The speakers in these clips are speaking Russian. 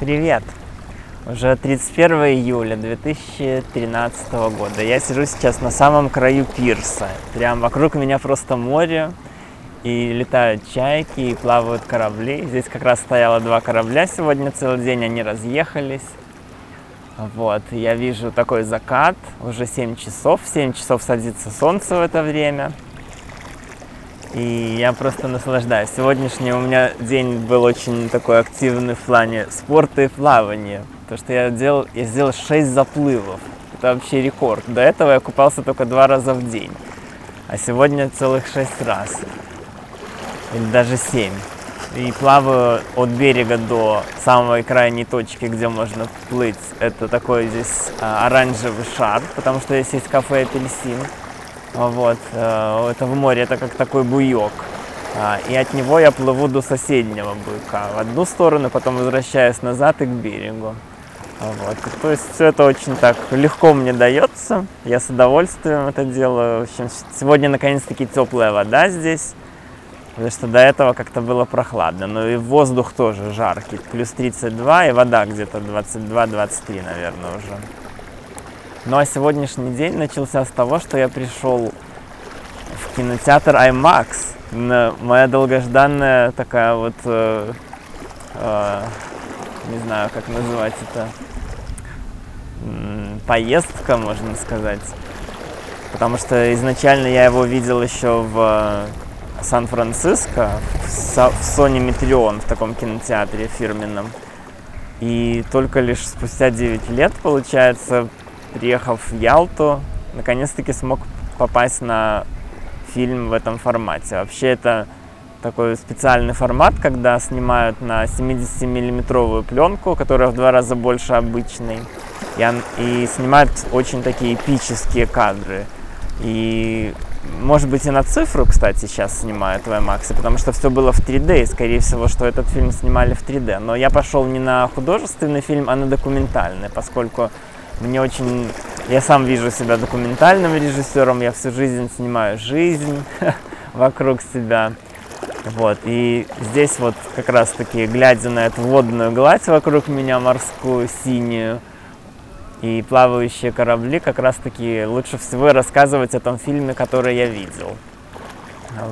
Привет! Уже 31 июля 2013 года. Я сижу сейчас на самом краю пирса. Прям вокруг меня просто море. И летают чайки, и плавают корабли. Здесь как раз стояло два корабля сегодня целый день, они разъехались. Вот, я вижу такой закат, уже 7 часов, в 7 часов садится солнце в это время. И я просто наслаждаюсь. Сегодняшний у меня день был очень такой активный в плане спорта и плавания. То, что я делал, я сделал 6 заплывов. Это вообще рекорд. До этого я купался только два раза в день. А сегодня целых 6 раз. Или даже 7. И плаваю от берега до самой крайней точки, где можно плыть. Это такой здесь а, оранжевый шар, потому что здесь есть кафе «Апельсин». Вот, э, это в море, это как такой буйок. А, и от него я плыву до соседнего буйка в одну сторону, потом возвращаюсь назад и к берегу. Вот. То есть все это очень так легко мне дается. Я с удовольствием это делаю. В общем, сегодня наконец-таки теплая вода здесь. Потому что до этого как-то было прохладно. Но и воздух тоже жаркий. Плюс 32 и вода где-то 22-23, наверное, уже. Ну а сегодняшний день начался с того, что я пришел в кинотеатр IMAX. Моя долгожданная такая вот, э, э, не знаю, как называть это, поездка, можно сказать. Потому что изначально я его видел еще в Сан-Франциско, в Sony Metreon, в таком кинотеатре фирменном. И только лишь спустя 9 лет, получается, приехав в Ялту, наконец-таки смог попасть на фильм в этом формате. Вообще это такой специальный формат, когда снимают на 70-миллиметровую пленку, которая в два раза больше обычной, и, и снимают очень такие эпические кадры. И может быть и на цифру, кстати, сейчас снимают в IMAX, потому что все было в 3D, и скорее всего, что этот фильм снимали в 3D. Но я пошел не на художественный фильм, а на документальный, поскольку мне очень... Я сам вижу себя документальным режиссером, я всю жизнь снимаю жизнь вокруг себя. Вот, и здесь вот как раз таки, глядя на эту водную гладь вокруг меня, морскую, синюю, и плавающие корабли, как раз таки лучше всего рассказывать о том фильме, который я видел.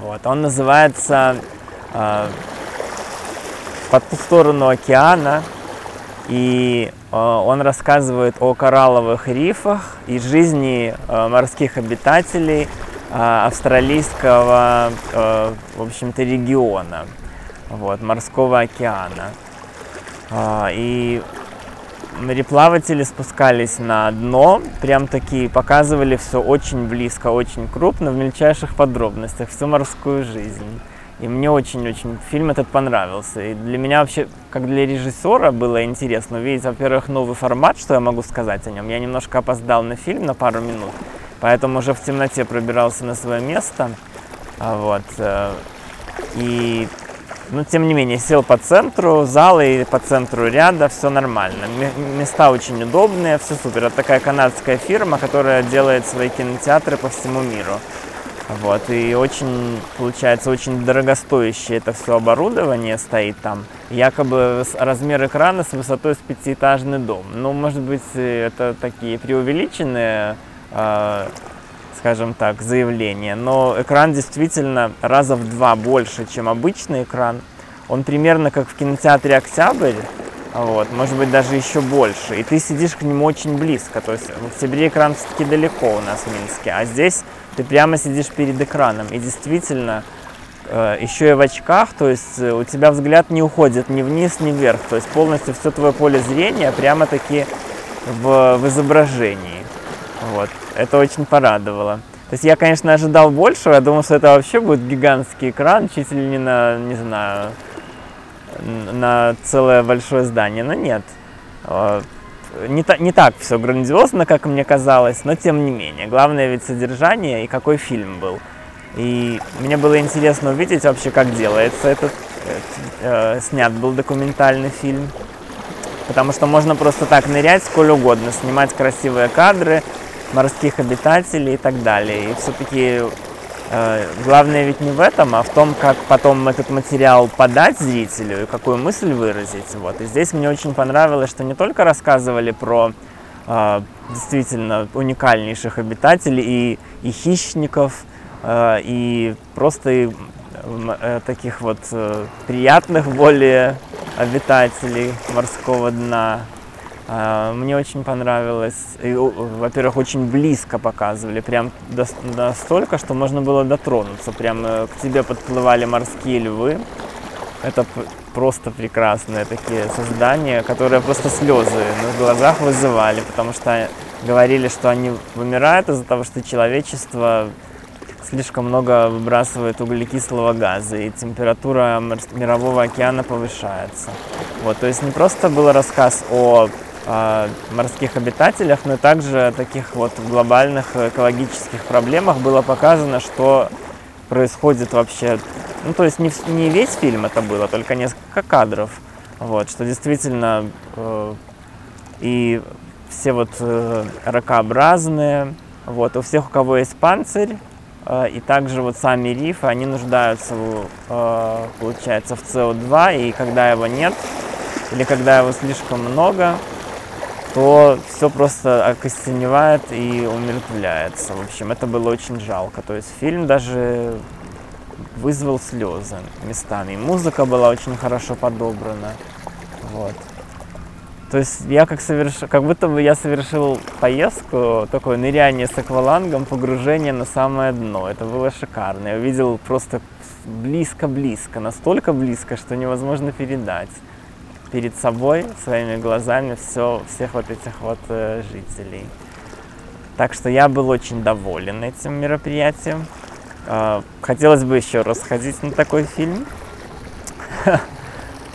Вот, он называется э, «По ту сторону океана», и он рассказывает о коралловых рифах и жизни э, морских обитателей э, австралийского, в общем-то, региона, вот, морского океана. И мореплаватели спускались на дно, прям такие показывали все очень близко, очень крупно, в мельчайших подробностях, всю морскую жизнь. И мне очень-очень фильм этот понравился. И для меня вообще, как для режиссера, было интересно увидеть, во-первых, новый формат, что я могу сказать о нем. Я немножко опоздал на фильм на пару минут, поэтому уже в темноте пробирался на свое место. А вот. Э, и, ну, тем не менее, сел по центру зала и по центру ряда, все нормально. Места очень удобные, все супер. Это такая канадская фирма, которая делает свои кинотеатры по всему миру. Вот, и очень, получается, очень дорогостоящее это все оборудование стоит там. Якобы размер экрана с высотой с пятиэтажный дом. Ну, может быть, это такие преувеличенные, э, скажем так, заявления. Но экран действительно раза в два больше, чем обычный экран. Он примерно как в кинотеатре «Октябрь», вот, может быть, даже еще больше. И ты сидишь к нему очень близко. То есть в октябре экран все-таки далеко у нас в Минске, а здесь ты прямо сидишь перед экраном. И действительно, э, еще и в очках, то есть э, у тебя взгляд не уходит ни вниз, ни вверх. То есть полностью все твое поле зрения прямо-таки в, в изображении. Вот. Это очень порадовало. То есть я, конечно, ожидал большего. Я думал, что это вообще будет гигантский экран, чуть ли не на, не знаю, на целое большое здание. Но нет. Э, не, та, не так все грандиозно, как мне казалось, но тем не менее. Главное ведь содержание и какой фильм был. И мне было интересно увидеть вообще, как делается этот, э, снят был документальный фильм. Потому что можно просто так нырять сколь угодно, снимать красивые кадры, морских обитателей и так далее. И все-таки э, главное ведь не в этом, а в том, как потом этот материал подать зрителю и какую мысль выразить. Вот. И здесь мне очень понравилось, что не только рассказывали про э, действительно уникальнейших обитателей и, и хищников, э, и просто и, э, таких вот э, приятных более обитателей морского дна, мне очень понравилось. Во-первых, очень близко показывали, прям настолько, что можно было дотронуться. Прям к тебе подплывали морские львы. Это просто прекрасные такие создания, которые просто слезы на глазах вызывали, потому что говорили, что они вымирают из-за того, что человечество слишком много выбрасывает углекислого газа, и температура мирового океана повышается. Вот, то есть не просто был рассказ о э, морских обитателях, но также таких вот глобальных экологических проблемах было показано, что происходит вообще. Ну, то есть не, не весь фильм это было, только несколько кадров. Вот, что действительно э, и все вот э, ракообразные, вот, у всех, у кого есть панцирь, э, и также вот сами рифы, они нуждаются, э, получается, в СО2, и когда его нет, или когда его слишком много, то все просто окостеневает и умертвляется. В общем, это было очень жалко. То есть фильм даже вызвал слезы местами. Музыка была очень хорошо подобрана. Вот. То есть я как соверш... как будто бы я совершил поездку, такое ныряние с аквалангом, погружение на самое дно. Это было шикарно. Я увидел просто близко-близко, настолько близко, что невозможно передать перед собой, своими глазами все, всех вот этих вот э, жителей. Так что я был очень доволен этим мероприятием. Э, хотелось бы еще раз ходить на такой фильм.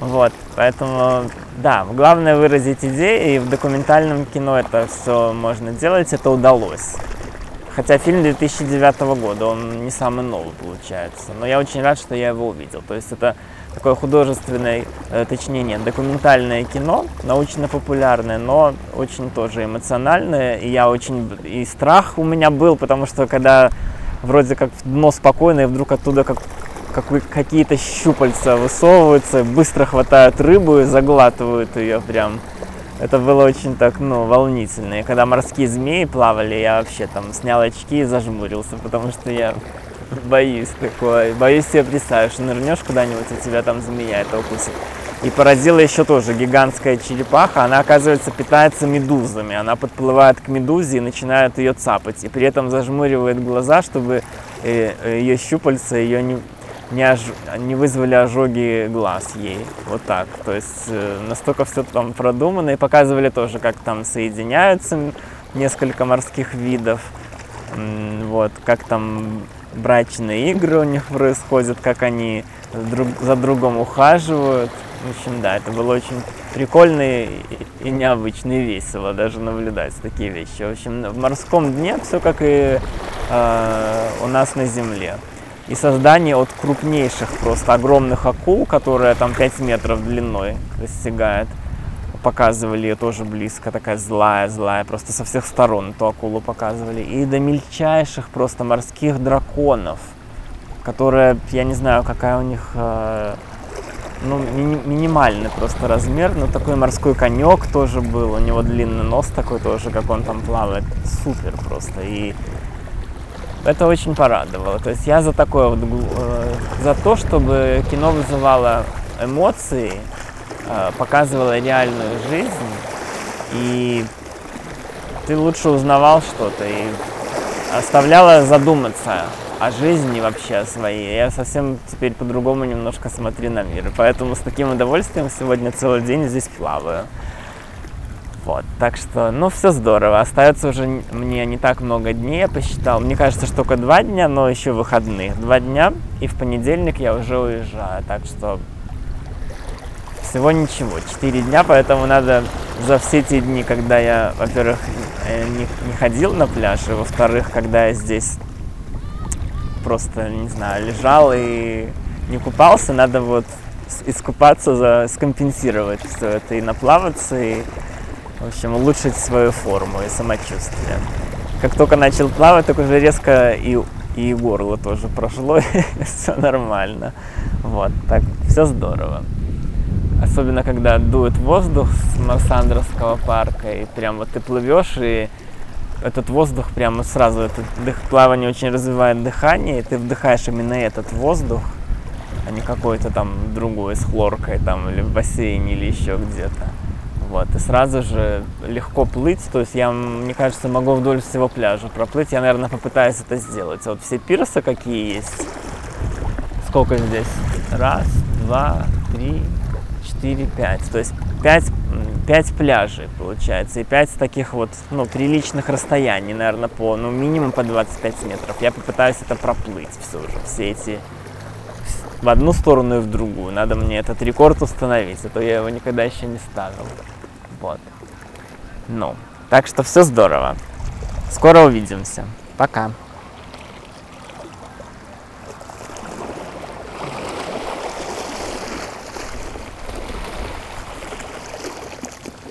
Вот, поэтому, да, главное выразить идеи, и в документальном кино это все можно делать, это удалось. Хотя фильм 2009 года, он не самый новый получается, но я очень рад, что я его увидел. То есть это такое художественное, э, точнее нет, документальное кино, научно-популярное, но очень тоже эмоциональное. И я очень, и страх у меня был, потому что когда вроде как дно спокойное, вдруг оттуда как, как какие-то щупальца высовываются, быстро хватают рыбу и заглатывают ее прям. Это было очень так, ну, волнительно. И когда морские змеи плавали, я вообще там снял очки и зажмурился, потому что я Боюсь такой. Боюсь себе представить, что нырнешь куда-нибудь, и тебя там змея это укусит. И поразила еще тоже гигантская черепаха. Она, оказывается, питается медузами. Она подплывает к медузе и начинает ее цапать. И при этом зажмуривает глаза, чтобы э, ее щупальца ее не, не, ож... не вызвали ожоги глаз ей. Вот так. То есть э, настолько все там продумано. И показывали тоже, как там соединяются несколько морских видов. Вот, как там брачные игры у них происходят, как они друг за другом ухаживают. В общем, да, это было очень прикольно и, и необычно, и весело даже наблюдать такие вещи. В общем, в морском дне все как и э, у нас на земле. И создание от крупнейших, просто огромных акул, которые там 5 метров длиной достигает – показывали ее тоже близко, такая злая, злая, просто со всех сторон эту акулу показывали. И до мельчайших просто морских драконов, которые, я не знаю, какая у них, э, ну, ми- минимальный просто размер, но такой морской конек тоже был, у него длинный нос такой тоже, как он там плавает, супер просто. И это очень порадовало. То есть я за такое вот, э, за то, чтобы кино вызывало эмоции, показывала реальную жизнь, и ты лучше узнавал что-то и оставляла задуматься о жизни вообще своей. Я совсем теперь по-другому немножко смотрю на мир. Поэтому с таким удовольствием сегодня целый день здесь плаваю. Вот, так что, ну, все здорово. Остается уже мне не так много дней, я посчитал. Мне кажется, что только два дня, но еще выходных. Два дня, и в понедельник я уже уезжаю. Так что всего ничего, 4 дня, поэтому надо за все те дни, когда я, во-первых, э, не, не ходил на пляж, и во-вторых, когда я здесь просто, не знаю, лежал и не купался, надо вот искупаться, за, скомпенсировать все это и наплаваться, и, в общем, улучшить свою форму и самочувствие. Как только начал плавать, так уже резко и и горло тоже прошло, все нормально. Вот, так, все здорово. Особенно, когда дует воздух с Марсандровского парка, и прям вот ты плывешь, и этот воздух прямо сразу, это дых, плавание очень развивает дыхание, и ты вдыхаешь именно этот воздух, а не какой-то там другой с хлоркой там или в бассейне или еще где-то. Вот, и сразу же легко плыть, то есть я, мне кажется, могу вдоль всего пляжа проплыть, я, наверное, попытаюсь это сделать. Вот все пирсы какие есть, сколько здесь? Раз, два, три, четыре, пять, то есть пять, пять пляжей получается, и пять таких вот, ну, приличных расстояний, наверное, по, ну, минимум по 25 метров. Я попытаюсь это проплыть все же, все эти в одну сторону и в другую. Надо мне этот рекорд установить, а то я его никогда еще не ставил. Вот. Ну, так что все здорово. Скоро увидимся. Пока.